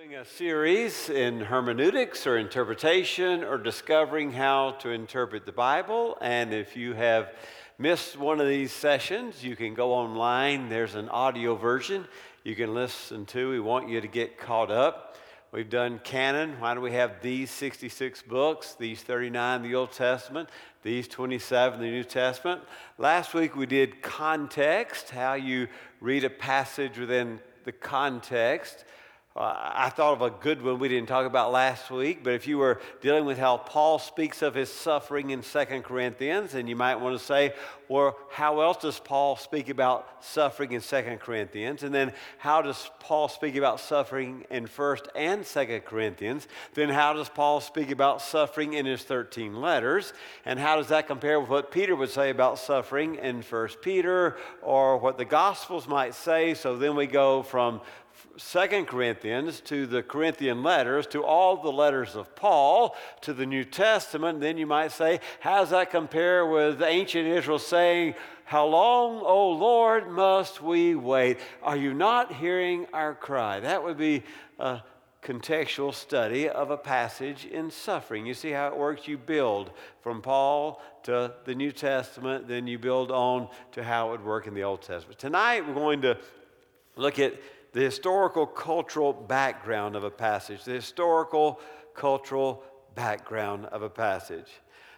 doing a series in hermeneutics or interpretation or discovering how to interpret the Bible. And if you have missed one of these sessions, you can go online. There's an audio version you can listen to. We want you to get caught up. We've done canon. Why do we have these 66 books, these 39 the Old Testament, these 27 the New Testament? Last week we did context, how you read a passage within the context. Uh, I thought of a good one we didn't talk about last week, but if you were dealing with how Paul speaks of his suffering in 2 Corinthians, and you might want to say, well, how else does Paul speak about suffering in 2 Corinthians? And then how does Paul speak about suffering in 1st and 2 Corinthians? Then how does Paul speak about suffering in his 13 letters? And how does that compare with what Peter would say about suffering in 1 Peter or what the Gospels might say? So then we go from Second Corinthians to the Corinthian letters, to all the letters of Paul, to the New Testament, then you might say, how does that compare with ancient Israel saying, How long, O Lord, must we wait? Are you not hearing our cry? That would be a contextual study of a passage in suffering. You see how it works? You build from Paul to the New Testament, then you build on to how it would work in the Old Testament. Tonight, we're going to look at the historical cultural background of a passage, the historical cultural background of a passage.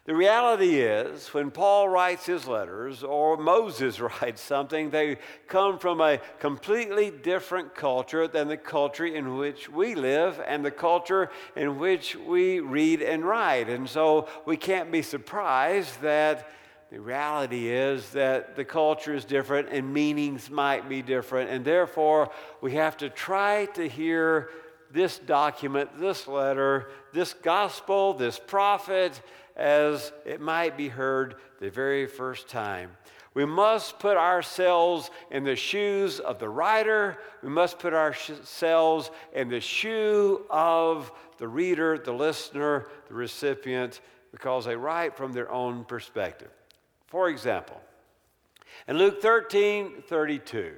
The reality is, when Paul writes his letters or Moses writes something, they come from a completely different culture than the culture in which we live and the culture in which we read and write. And so we can't be surprised that the reality is that the culture is different and meanings might be different, and therefore we have to try to hear this document, this letter, this gospel, this prophet as it might be heard the very first time. We must put ourselves in the shoes of the writer. We must put ourselves in the shoe of the reader, the listener, the recipient, because they write from their own perspective. For example, in Luke 13 32,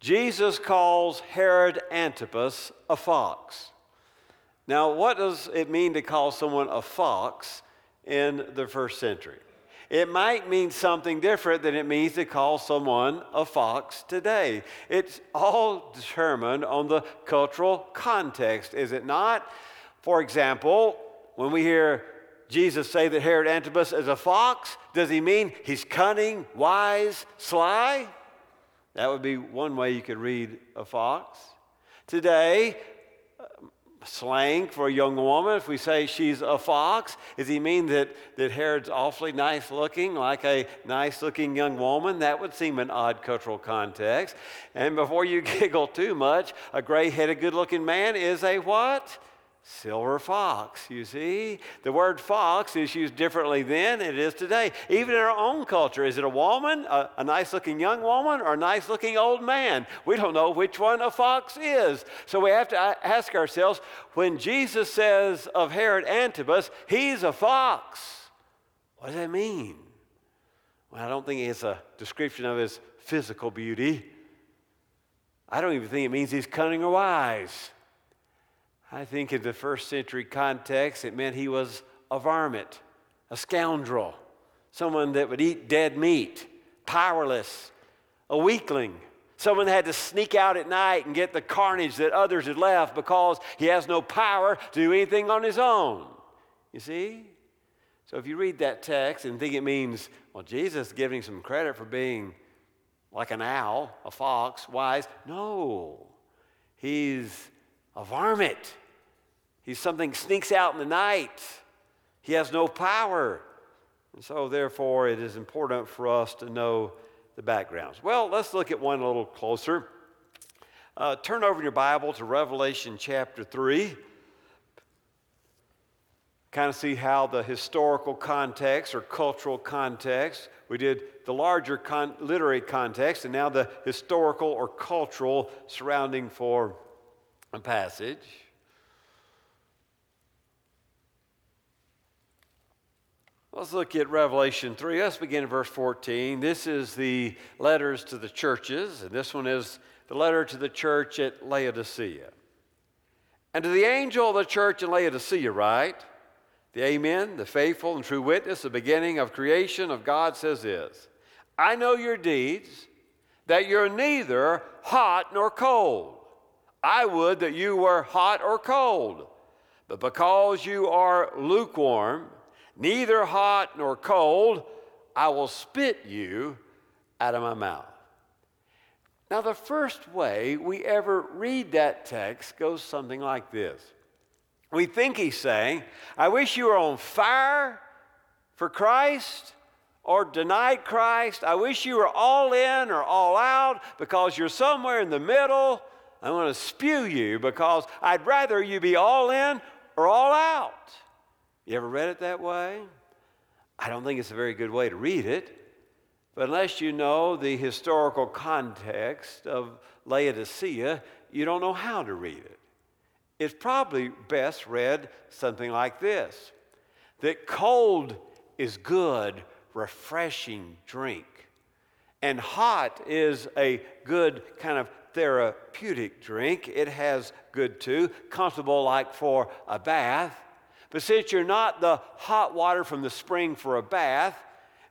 Jesus calls Herod Antipas a fox. Now, what does it mean to call someone a fox in the first century? It might mean something different than it means to call someone a fox today. It's all determined on the cultural context, is it not? For example, when we hear Jesus say that Herod Antipas is a fox? Does he mean he's cunning, wise, sly? That would be one way you could read a fox. Today, uh, slang for a young woman, if we say she's a fox, does he mean that, that Herod's awfully nice looking, like a nice looking young woman? That would seem an odd cultural context. And before you giggle too much, a gray headed, good looking man is a what? Silver fox, you see? The word fox is used differently then it is today. Even in our own culture, is it a woman, a, a nice looking young woman, or a nice looking old man? We don't know which one a fox is. So we have to ask ourselves when Jesus says of Herod Antipas, he's a fox, what does that mean? Well, I don't think it's a description of his physical beauty. I don't even think it means he's cunning or wise. I think in the first century context, it meant he was a varmint, a scoundrel, someone that would eat dead meat, powerless, a weakling, someone that had to sneak out at night and get the carnage that others had left because he has no power to do anything on his own. You see? So if you read that text and think it means, well, Jesus is giving some credit for being like an owl, a fox, wise. No. He's a varmint. He's something sneaks out in the night. He has no power. And so, therefore, it is important for us to know the backgrounds. Well, let's look at one a little closer. Uh, turn over your Bible to Revelation chapter 3. Kind of see how the historical context or cultural context, we did the larger con- literary context, and now the historical or cultural surrounding for a passage. Let's look at Revelation 3. Let's begin in verse 14. This is the letters to the churches, and this one is the letter to the church at Laodicea. And to the angel of the church in Laodicea, write, the Amen, the faithful and true witness, the beginning of creation of God says this I know your deeds, that you're neither hot nor cold. I would that you were hot or cold. But because you are lukewarm, neither hot nor cold, I will spit you out of my mouth. Now, the first way we ever read that text goes something like this. We think he's saying, I wish you were on fire for Christ or denied Christ. I wish you were all in or all out because you're somewhere in the middle. I'm going to spew you because I'd rather you be all in or all out. You ever read it that way? I don't think it's a very good way to read it. But unless you know the historical context of Laodicea, you don't know how to read it. It's probably best read something like this that cold is good, refreshing drink, and hot is a good kind of therapeutic drink. It has good too, comfortable like for a bath. But since you're not the hot water from the spring for a bath,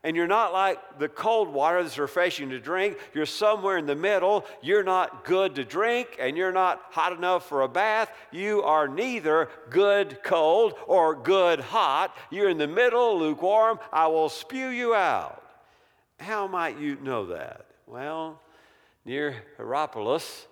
and you're not like the cold water that's refreshing to drink. You're somewhere in the middle. You're not good to drink and you're not hot enough for a bath. You are neither good cold or good hot. You're in the middle, lukewarm. I will spew you out. How might you know that? Well, near Hierapolis,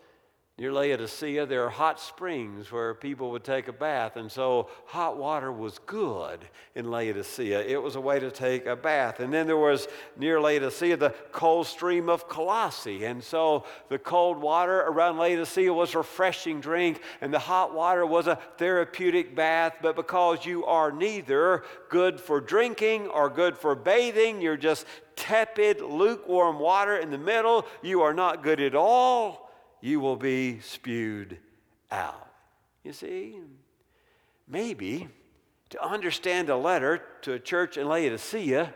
Near Laodicea, there are hot springs where people would take a bath, and so hot water was good in Laodicea. It was a way to take a bath. And then there was near Laodicea the cold stream of Colossae, and so the cold water around Laodicea was a refreshing drink, and the hot water was a therapeutic bath. But because you are neither good for drinking or good for bathing, you're just tepid, lukewarm water in the middle, you are not good at all you will be spewed out. You see, maybe to understand a letter to a church in Laodicea,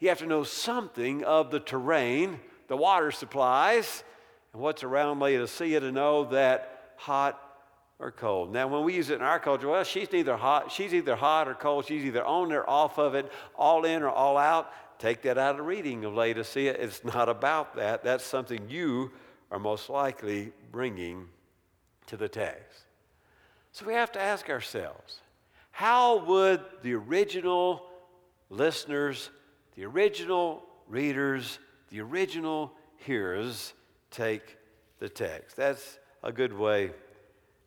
you have to know something of the terrain, the water supplies, and what's around Laodicea to know that hot or cold. Now, when we use it in our culture, well, she's neither hot, she's either hot or cold, she's either on or off of it, all in or all out. Take that out of reading of Laodicea. It's not about that. That's something you are most likely bringing to the text. So we have to ask ourselves how would the original listeners, the original readers, the original hearers take the text? That's a good way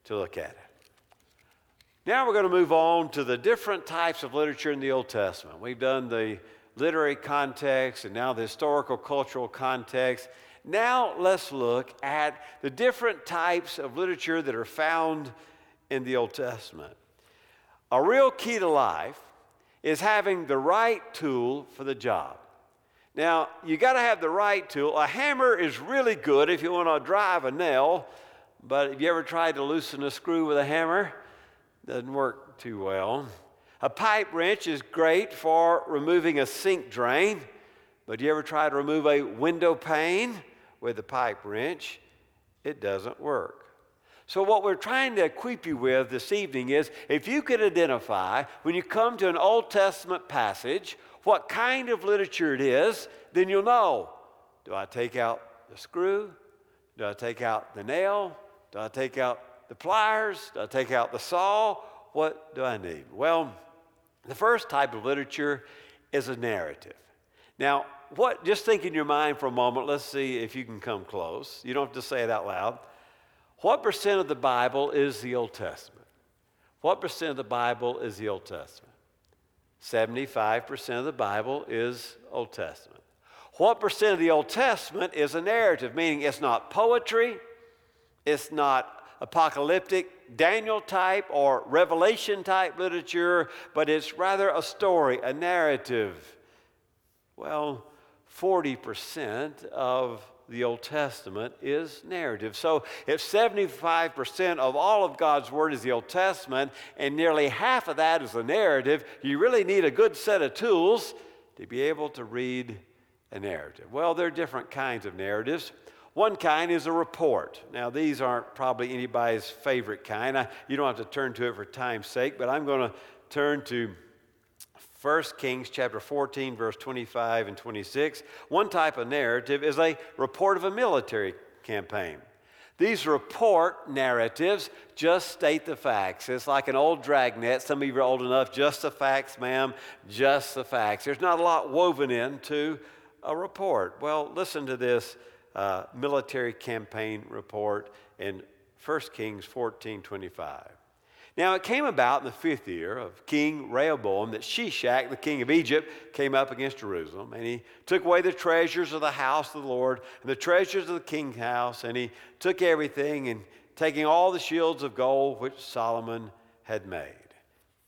to look at it. Now we're going to move on to the different types of literature in the Old Testament. We've done the literary context and now the historical cultural context. Now let's look at the different types of literature that are found in the Old Testament. A real key to life is having the right tool for the job. Now, you got to have the right tool. A hammer is really good if you want to drive a nail, but have you ever tried to loosen a screw with a hammer? Doesn't work too well. A pipe wrench is great for removing a sink drain, but you ever try to remove a window pane? With a pipe wrench, it doesn't work. So, what we're trying to equip you with this evening is if you could identify when you come to an Old Testament passage what kind of literature it is, then you'll know do I take out the screw? Do I take out the nail? Do I take out the pliers? Do I take out the saw? What do I need? Well, the first type of literature is a narrative. Now, what, just think in your mind for a moment, let's see if you can come close. You don't have to say it out loud. What percent of the Bible is the Old Testament? What percent of the Bible is the Old Testament? 75% of the Bible is Old Testament. What percent of the Old Testament is a narrative, meaning it's not poetry, it's not apocalyptic, Daniel type, or Revelation type literature, but it's rather a story, a narrative. Well, 40% of the Old Testament is narrative. So if 75% of all of God's Word is the Old Testament and nearly half of that is the narrative, you really need a good set of tools to be able to read a narrative. Well, there are different kinds of narratives. One kind is a report. Now, these aren't probably anybody's favorite kind. I, you don't have to turn to it for time's sake, but I'm going to turn to 1 Kings chapter 14, verse 25 and 26. One type of narrative is a report of a military campaign. These report narratives just state the facts. It's like an old dragnet. Some of you are old enough. Just the facts, ma'am. Just the facts. There's not a lot woven into a report. Well, listen to this uh, military campaign report in 1 Kings 14 25. Now it came about in the fifth year of King Rehoboam that Shishak, the king of Egypt, came up against Jerusalem, and he took away the treasures of the house of the Lord and the treasures of the king's house, and he took everything and taking all the shields of gold which Solomon had made.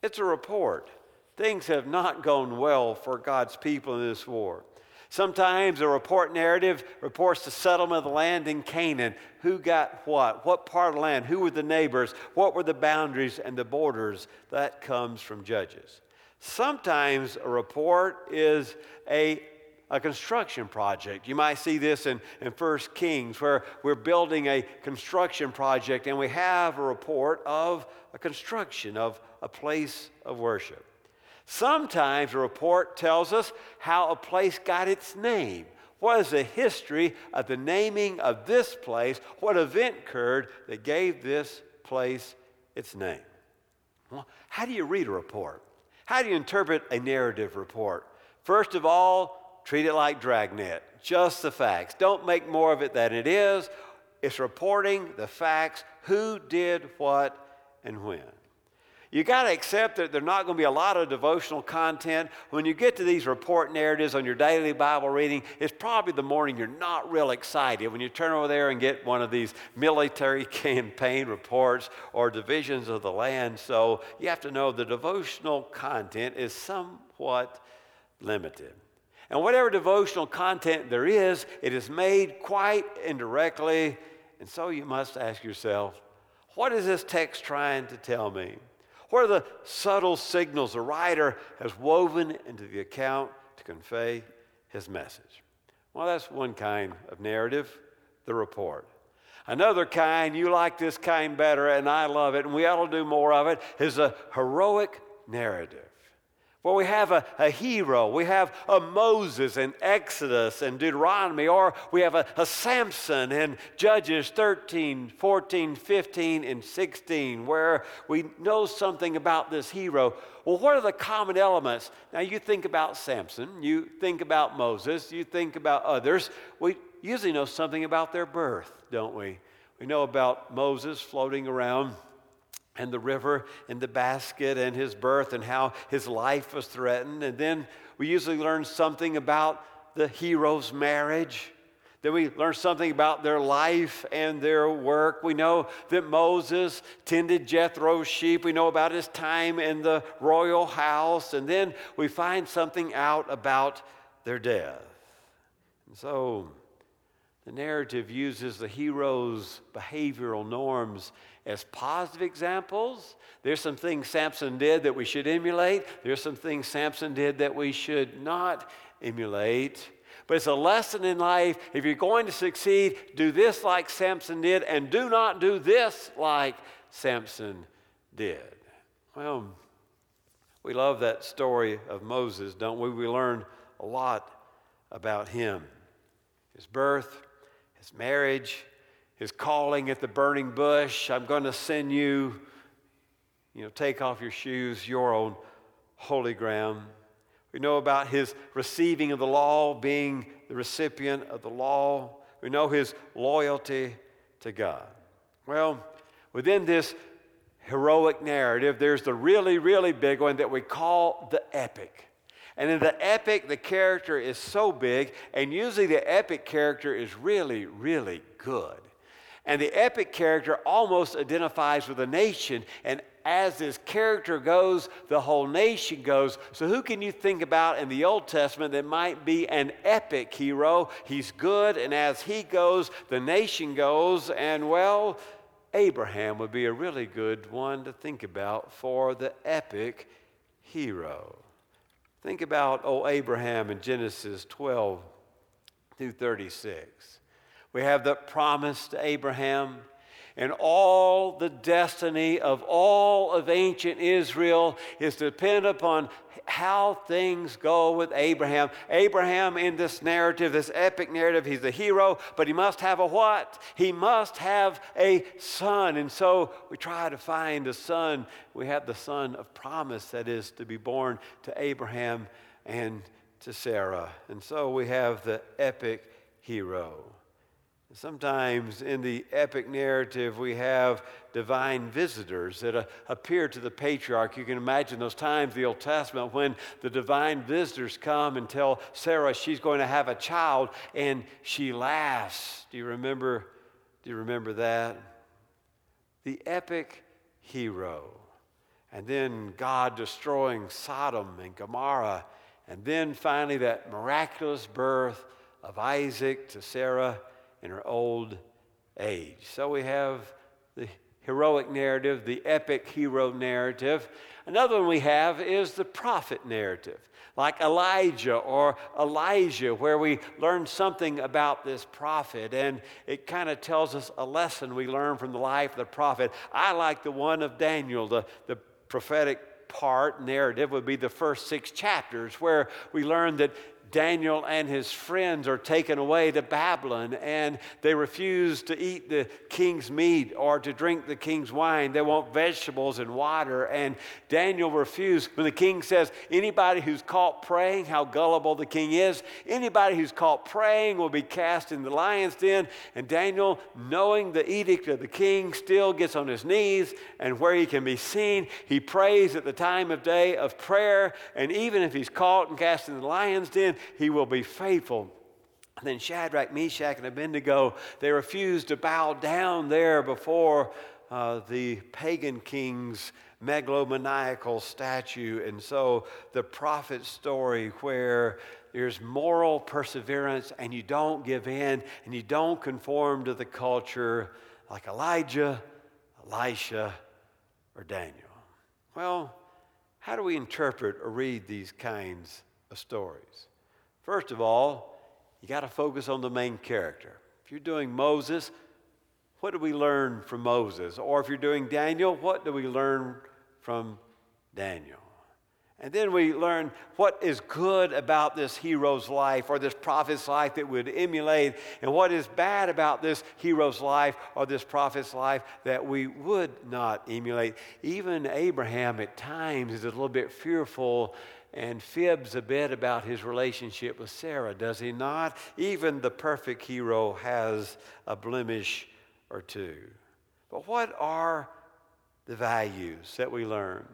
It's a report. Things have not gone well for God's people in this war. Sometimes a report narrative reports the settlement of the land in Canaan. Who got what? What part of the land? Who were the neighbors? What were the boundaries and the borders? That comes from Judges. Sometimes a report is a, a construction project. You might see this in, in 1 Kings, where we're building a construction project and we have a report of a construction of a place of worship. Sometimes a report tells us how a place got its name. What is the history of the naming of this place? What event occurred that gave this place its name? Well, how do you read a report? How do you interpret a narrative report? First of all, treat it like Dragnet, just the facts. Don't make more of it than it is. It's reporting the facts who did what and when. You got to accept that there's not going to be a lot of devotional content. When you get to these report narratives on your daily Bible reading, it's probably the morning you're not real excited. When you turn over there and get one of these military campaign reports or divisions of the land, so you have to know the devotional content is somewhat limited. And whatever devotional content there is, it is made quite indirectly. And so you must ask yourself, what is this text trying to tell me? What are the subtle signals the writer has woven into the account to convey his message? Well, that's one kind of narrative, the report. Another kind, you like this kind better, and I love it, and we ought to do more of it, is a heroic narrative. Well, we have a, a hero. We have a Moses in Exodus and Deuteronomy, or we have a, a Samson in Judges 13, 14, 15, and 16, where we know something about this hero. Well, what are the common elements? Now, you think about Samson, you think about Moses, you think about others. We usually know something about their birth, don't we? We know about Moses floating around and the river and the basket and his birth and how his life was threatened. And then we usually learn something about the hero's marriage. Then we learn something about their life and their work. We know that Moses tended Jethro's sheep. We know about his time in the royal house. And then we find something out about their death. And so the narrative uses the hero's behavioral norms as positive examples. There's some things Samson did that we should emulate. There's some things Samson did that we should not emulate. But it's a lesson in life. If you're going to succeed, do this like Samson did, and do not do this like Samson did. Well, we love that story of Moses, don't we? We learn a lot about him his birth, his marriage, his calling at the burning bush. I'm going to send you, you know, take off your shoes, you're on holy ground. We know about his receiving of the law, being the recipient of the law. We know his loyalty to God. Well, within this heroic narrative, there's the really, really big one that we call the epic. And in the epic, the character is so big, and usually the epic character is really, really good. And the epic character almost identifies with a nation. And as this character goes, the whole nation goes. So, who can you think about in the Old Testament that might be an epic hero? He's good, and as he goes, the nation goes. And well, Abraham would be a really good one to think about for the epic hero. Think about, oh, Abraham in Genesis 12 through 36. We have the promise to Abraham and all the destiny of all of ancient Israel is dependent upon how things go with Abraham. Abraham, in this narrative, this epic narrative, he's the hero, but he must have a what? He must have a son. And so we try to find a son. We have the son of promise that is to be born to Abraham and to Sarah. And so we have the epic hero. Sometimes in the epic narrative, we have divine visitors that uh, appear to the patriarch. You can imagine those times, the Old Testament, when the divine visitors come and tell Sarah she's going to have a child, and she laughs. Do you remember? Do you remember that? The epic hero. And then God destroying Sodom and Gomorrah. And then finally, that miraculous birth of Isaac to Sarah in her old age. So we have the heroic narrative, the epic hero narrative. Another one we have is the prophet narrative, like Elijah or Elijah, where we learn something about this prophet and it kind of tells us a lesson we learn from the life of the prophet. I like the one of Daniel, the, the prophetic part narrative would be the first six chapters where we learn that Daniel and his friends are taken away to Babylon and they refuse to eat the king's meat or to drink the king's wine. They want vegetables and water. And Daniel refused. When the king says, anybody who's caught praying, how gullible the king is, anybody who's caught praying will be cast in the lion's den. And Daniel, knowing the edict of the king, still gets on his knees and where he can be seen, he prays at the time of day of prayer. And even if he's caught and cast in the lion's den, he will be faithful. And then Shadrach, Meshach, and Abednego, they refused to bow down there before uh, the pagan king's megalomaniacal statue. And so the prophet story where there's moral perseverance and you don't give in and you don't conform to the culture like Elijah, Elisha, or Daniel. Well, how do we interpret or read these kinds of stories? First of all, you got to focus on the main character. If you're doing Moses, what do we learn from Moses? Or if you're doing Daniel, what do we learn from Daniel? And then we learn what is good about this hero's life or this prophet's life that would emulate, and what is bad about this hero's life or this prophet's life that we would not emulate. Even Abraham at times is a little bit fearful and fibs a bit about his relationship with Sarah, does he not? Even the perfect hero has a blemish or two. But what are the values that we learn?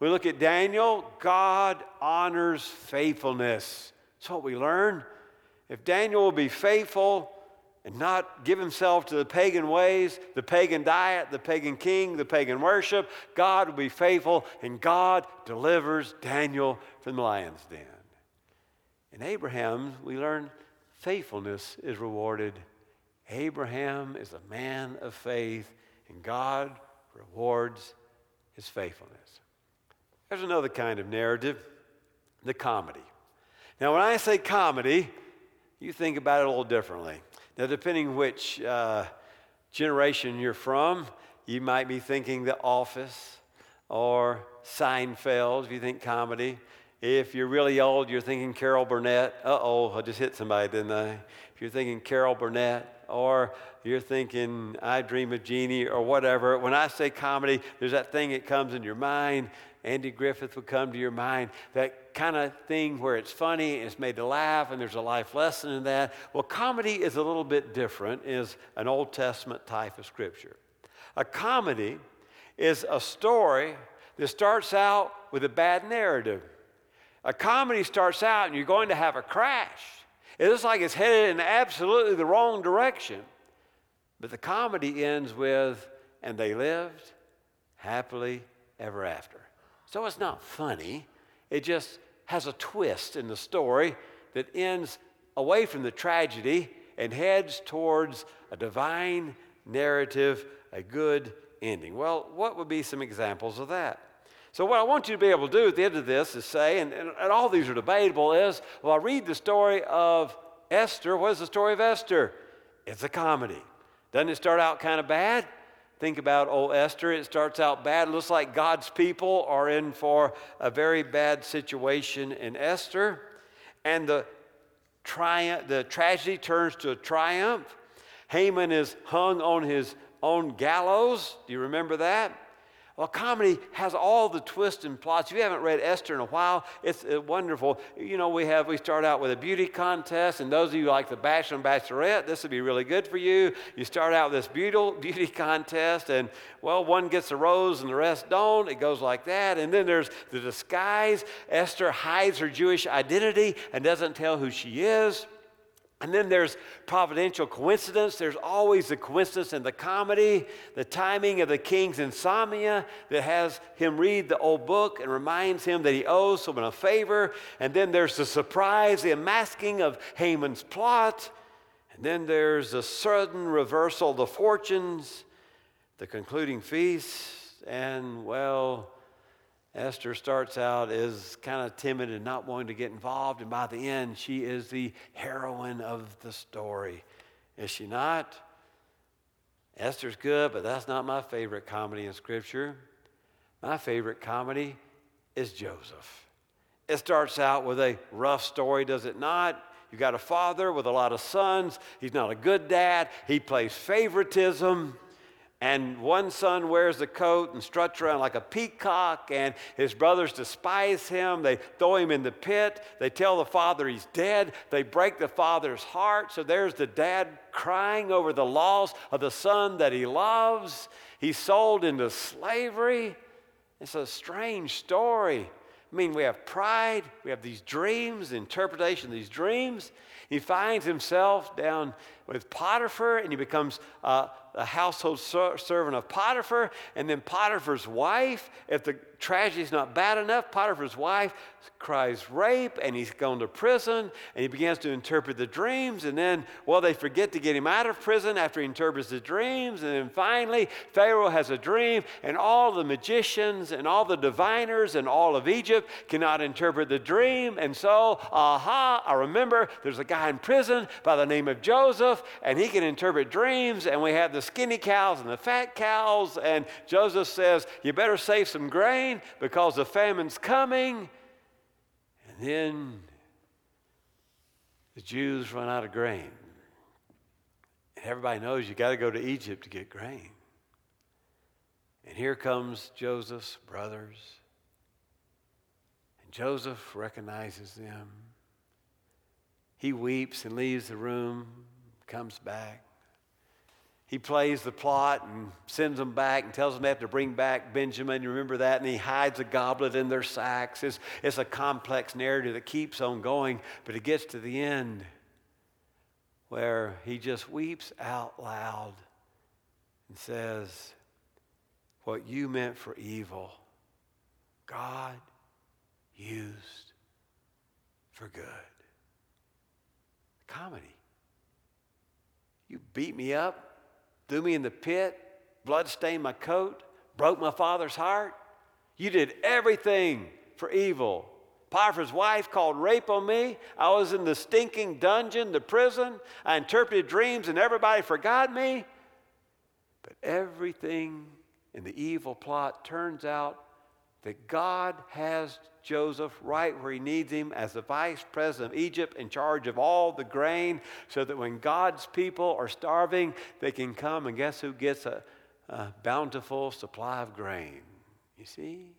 We look at Daniel, God honors faithfulness. That's what we learn. If Daniel will be faithful, and not give himself to the pagan ways, the pagan diet, the pagan king, the pagan worship. God will be faithful, and God delivers Daniel from the lion's den. In Abraham, we learn faithfulness is rewarded. Abraham is a man of faith, and God rewards his faithfulness. There's another kind of narrative the comedy. Now, when I say comedy, you think about it a little differently. Now, depending which uh, generation you're from, you might be thinking The Office or Seinfeld if you think comedy. If you're really old, you're thinking Carol Burnett. Uh oh, I just hit somebody, didn't I? If you're thinking Carol Burnett, or you're thinking I Dream of Jeannie, or whatever. When I say comedy, there's that thing that comes in your mind. Andy Griffith would come to your mind. That kind of thing where it's funny, it's made to laugh, and there's a life lesson in that. Well, comedy is a little bit different, is an Old Testament type of scripture. A comedy is a story that starts out with a bad narrative. A comedy starts out and you're going to have a crash. It looks like it's headed in absolutely the wrong direction. But the comedy ends with, and they lived happily ever after. So it's not funny. It just has a twist in the story that ends away from the tragedy and heads towards a divine narrative, a good ending. Well, what would be some examples of that? So, what I want you to be able to do at the end of this is say, and, and, and all these are debatable, is well, I read the story of Esther. What is the story of Esther? It's a comedy. Doesn't it start out kind of bad? Think about old Esther. It starts out bad. It looks like God's people are in for a very bad situation in Esther. And the, triumph, the tragedy turns to a triumph. Haman is hung on his own gallows. Do you remember that? Well, comedy has all the twists and plots. If you haven't read Esther in a while, it's uh, wonderful. You know, we have we start out with a beauty contest, and those of you like the Bachelor and Bachelorette, this would be really good for you. You start out with this beauty beauty contest, and well, one gets a rose and the rest don't. It goes like that, and then there's the disguise. Esther hides her Jewish identity and doesn't tell who she is. And then there's providential coincidence. There's always the coincidence in the comedy, the timing of the king's insomnia that has him read the old book and reminds him that he owes someone a favor. And then there's the surprise, the unmasking of Haman's plot. And then there's the sudden reversal of the fortunes, the concluding feast, and well, Esther starts out as kind of timid and not wanting to get involved, and by the end, she is the heroine of the story. Is she not? Esther's good, but that's not my favorite comedy in Scripture. My favorite comedy is Joseph. It starts out with a rough story, does it not? You got a father with a lot of sons. He's not a good dad. He plays favoritism. And one son wears the coat and struts around like a peacock, and his brothers despise him. They throw him in the pit. They tell the father he's dead. They break the father's heart. So there's the dad crying over the loss of the son that he loves. He's sold into slavery. It's a strange story. I mean, we have pride, we have these dreams, interpretation of these dreams. He finds himself down with Potiphar, and he becomes uh, a household servant of Potiphar, and then Potiphar's wife, if the tragedy is not bad enough, Potiphar's wife cries rape, and he's gone to prison, and he begins to interpret the dreams, and then, well, they forget to get him out of prison after he interprets the dreams, and then finally, Pharaoh has a dream, and all the magicians and all the diviners and all of Egypt cannot interpret the dream, and so, aha, I remember there's a guy in prison by the name of Joseph, and he can interpret dreams, and we have the skinny cows and the fat cows. And Joseph says, You better save some grain because the famine's coming. And then the Jews run out of grain. And everybody knows you got to go to Egypt to get grain. And here comes Joseph's brothers. And Joseph recognizes them. He weeps and leaves the room, comes back. He plays the plot and sends them back and tells them they have to bring back Benjamin. You remember that? And he hides a goblet in their sacks. It's, it's a complex narrative that keeps on going, but it gets to the end where he just weeps out loud and says, What you meant for evil, God used for good. Comedy. You beat me up, threw me in the pit, blood stained my coat, broke my father's heart. You did everything for evil. Potiphar's wife called rape on me. I was in the stinking dungeon, the prison. I interpreted dreams and everybody forgot me. But everything in the evil plot turns out that God has Joseph right where he needs him as the vice president of Egypt in charge of all the grain so that when God's people are starving, they can come and guess who gets a, a bountiful supply of grain? You see?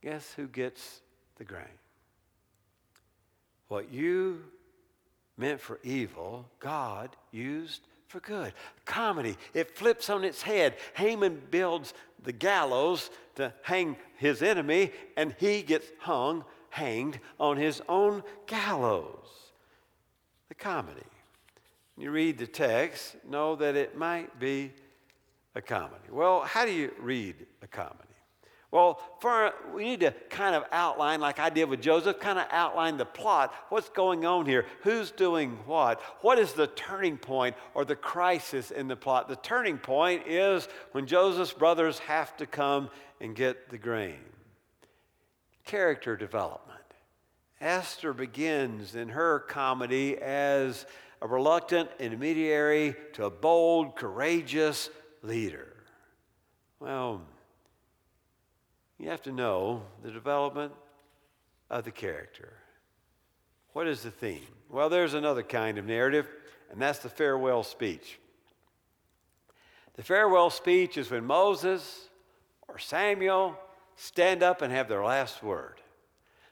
Guess who gets the grain? What you meant for evil, God used for good. Comedy, it flips on its head. Haman builds the gallows to hang his enemy, and he gets hung, hanged on his own gallows. The comedy. You read the text, know that it might be a comedy. Well, how do you read a comedy? Well, for, we need to kind of outline, like I did with Joseph, kind of outline the plot. What's going on here? Who's doing what? What is the turning point or the crisis in the plot? The turning point is when Joseph's brothers have to come and get the grain. Character development. Esther begins in her comedy as a reluctant intermediary to a bold, courageous leader? Well, you have to know the development of the character. What is the theme? Well, there's another kind of narrative, and that's the farewell speech. The farewell speech is when Moses or Samuel stand up and have their last word.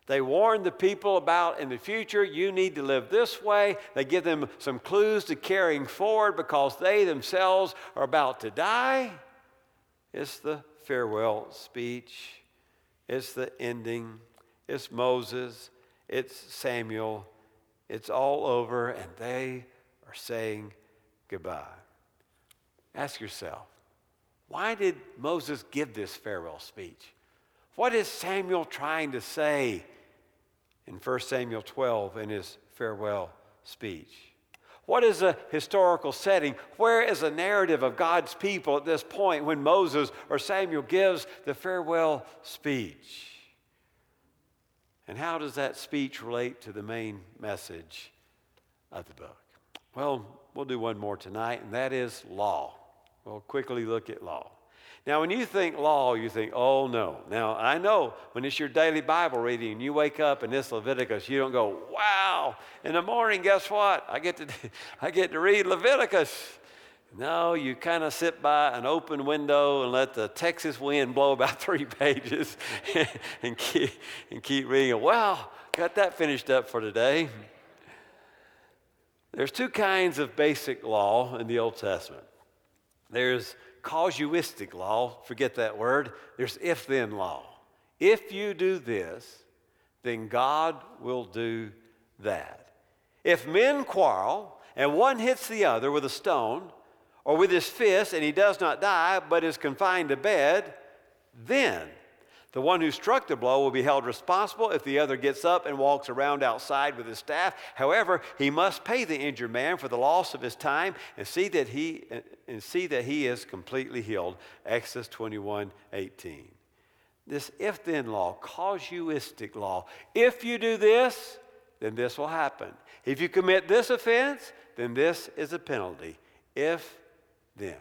They warn the people about in the future, you need to live this way. They give them some clues to carrying forward because they themselves are about to die. It's the farewell speech, it's the ending, it's Moses, it's Samuel, it's all over, and they are saying goodbye. Ask yourself, why did Moses give this farewell speech? What is Samuel trying to say in 1 Samuel 12 in his farewell speech? What is a historical setting? Where is a narrative of God's people at this point when Moses or Samuel gives the farewell speech? And how does that speech relate to the main message of the book? Well, we'll do one more tonight, and that is law. We'll quickly look at law. Now, when you think law, you think, oh no. Now, I know when it's your daily Bible reading and you wake up and this Leviticus, you don't go, wow, in the morning, guess what? I get to, I get to read Leviticus. No, you kind of sit by an open window and let the Texas wind blow about three pages and, keep, and keep reading. Wow, got that finished up for today. There's two kinds of basic law in the Old Testament. There's casuistic law, forget that word. There's if then law. If you do this, then God will do that. If men quarrel and one hits the other with a stone or with his fist and he does not die but is confined to bed, then the one who struck the blow will be held responsible if the other gets up and walks around outside with his staff. However, he must pay the injured man for the loss of his time and see that he and see that he is completely healed. Exodus 21, 18. This if then law, casuistic law. If you do this, then this will happen. If you commit this offense, then this is a penalty. If then.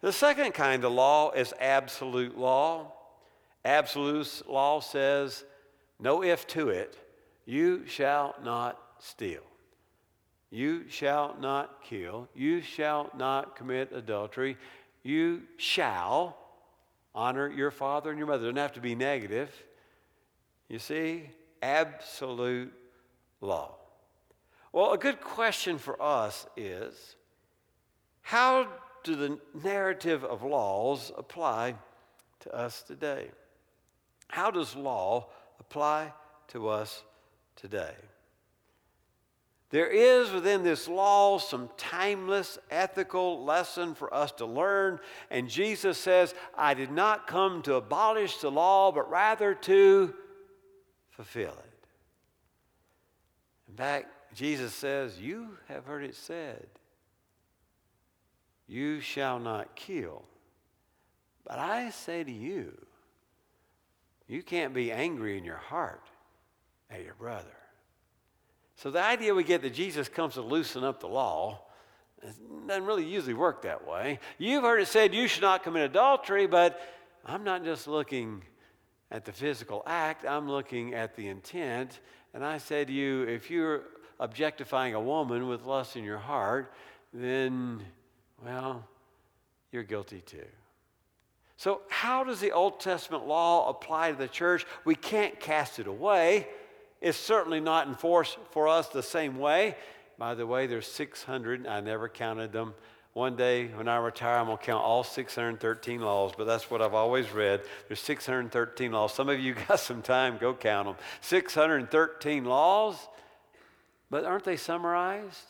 The second kind of law is absolute law. Absolute law says, no if to it, you shall not steal. You shall not kill. You shall not commit adultery. You shall honor your father and your mother. It doesn't have to be negative. You see, absolute law. Well, a good question for us is how do the narrative of laws apply to us today? How does law apply to us today? There is within this law some timeless ethical lesson for us to learn. And Jesus says, I did not come to abolish the law, but rather to fulfill it. In fact, Jesus says, You have heard it said, You shall not kill. But I say to you, you can't be angry in your heart at your brother. So the idea we get that Jesus comes to loosen up the law doesn't really usually work that way. You've heard it said you should not commit adultery, but I'm not just looking at the physical act, I'm looking at the intent. And I said to you, if you're objectifying a woman with lust in your heart, then, well, you're guilty too. So, how does the Old Testament law apply to the church? We can't cast it away. It's certainly not enforced for us the same way. By the way, there's 600, I never counted them. One day when I retire, I'm going to count all 613 laws, but that's what I've always read. There's 613 laws. Some of you got some time, go count them. 613 laws, but aren't they summarized?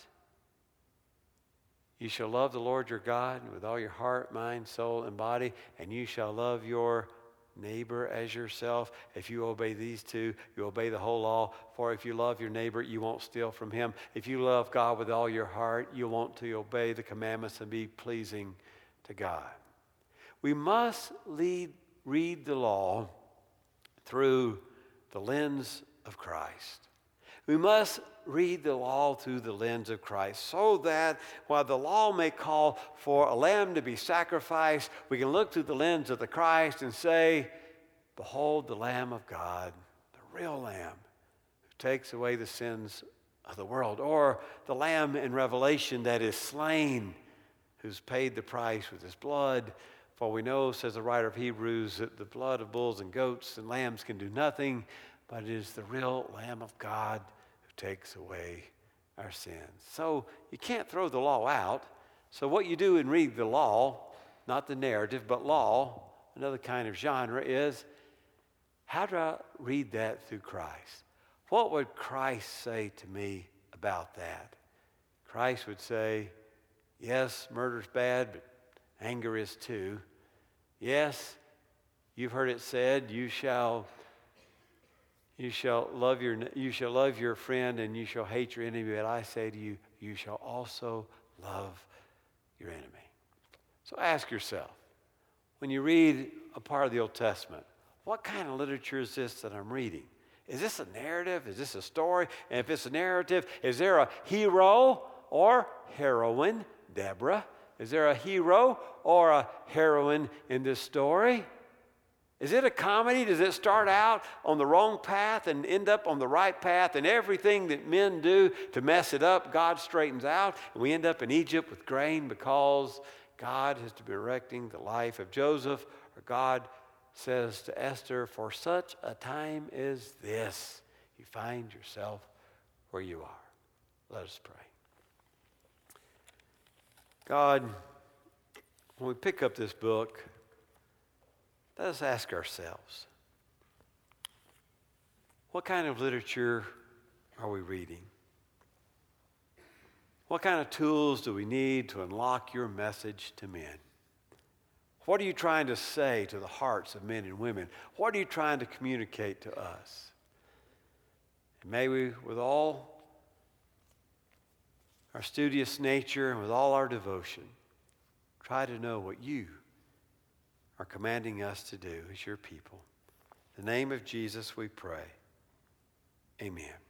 You shall love the Lord your God with all your heart, mind, soul, and body, and you shall love your neighbor as yourself. If you obey these two, you obey the whole law. For if you love your neighbor, you won't steal from him. If you love God with all your heart, you want to obey the commandments and be pleasing to God. We must lead, read the law through the lens of Christ. We must read the law through the lens of Christ so that while the law may call for a lamb to be sacrificed, we can look through the lens of the Christ and say, Behold the Lamb of God, the real Lamb who takes away the sins of the world, or the Lamb in Revelation that is slain, who's paid the price with his blood. For we know, says the writer of Hebrews, that the blood of bulls and goats and lambs can do nothing, but it is the real Lamb of God takes away our sins. So you can't throw the law out. So what you do in read the law, not the narrative, but law, another kind of genre, is how do I read that through Christ? What would Christ say to me about that? Christ would say, Yes, murder's bad, but anger is too. Yes, you've heard it said, you shall you shall love your you shall love your friend and you shall hate your enemy, but I say to you, you shall also love your enemy. So ask yourself, when you read a part of the Old Testament, what kind of literature is this that I'm reading? Is this a narrative? Is this a story? And if it's a narrative, is there a hero or heroine, Deborah? Is there a hero or a heroine in this story? Is it a comedy? Does it start out on the wrong path and end up on the right path? And everything that men do to mess it up, God straightens out. And we end up in Egypt with grain because God has to be directing the life of Joseph, or God says to Esther, For such a time as this, you find yourself where you are. Let us pray. God, when we pick up this book, let us ask ourselves what kind of literature are we reading? What kind of tools do we need to unlock your message to men? What are you trying to say to the hearts of men and women? What are you trying to communicate to us? And may we, with all our studious nature and with all our devotion, try to know what you are commanding us to do as your people. In the name of Jesus we pray. Amen.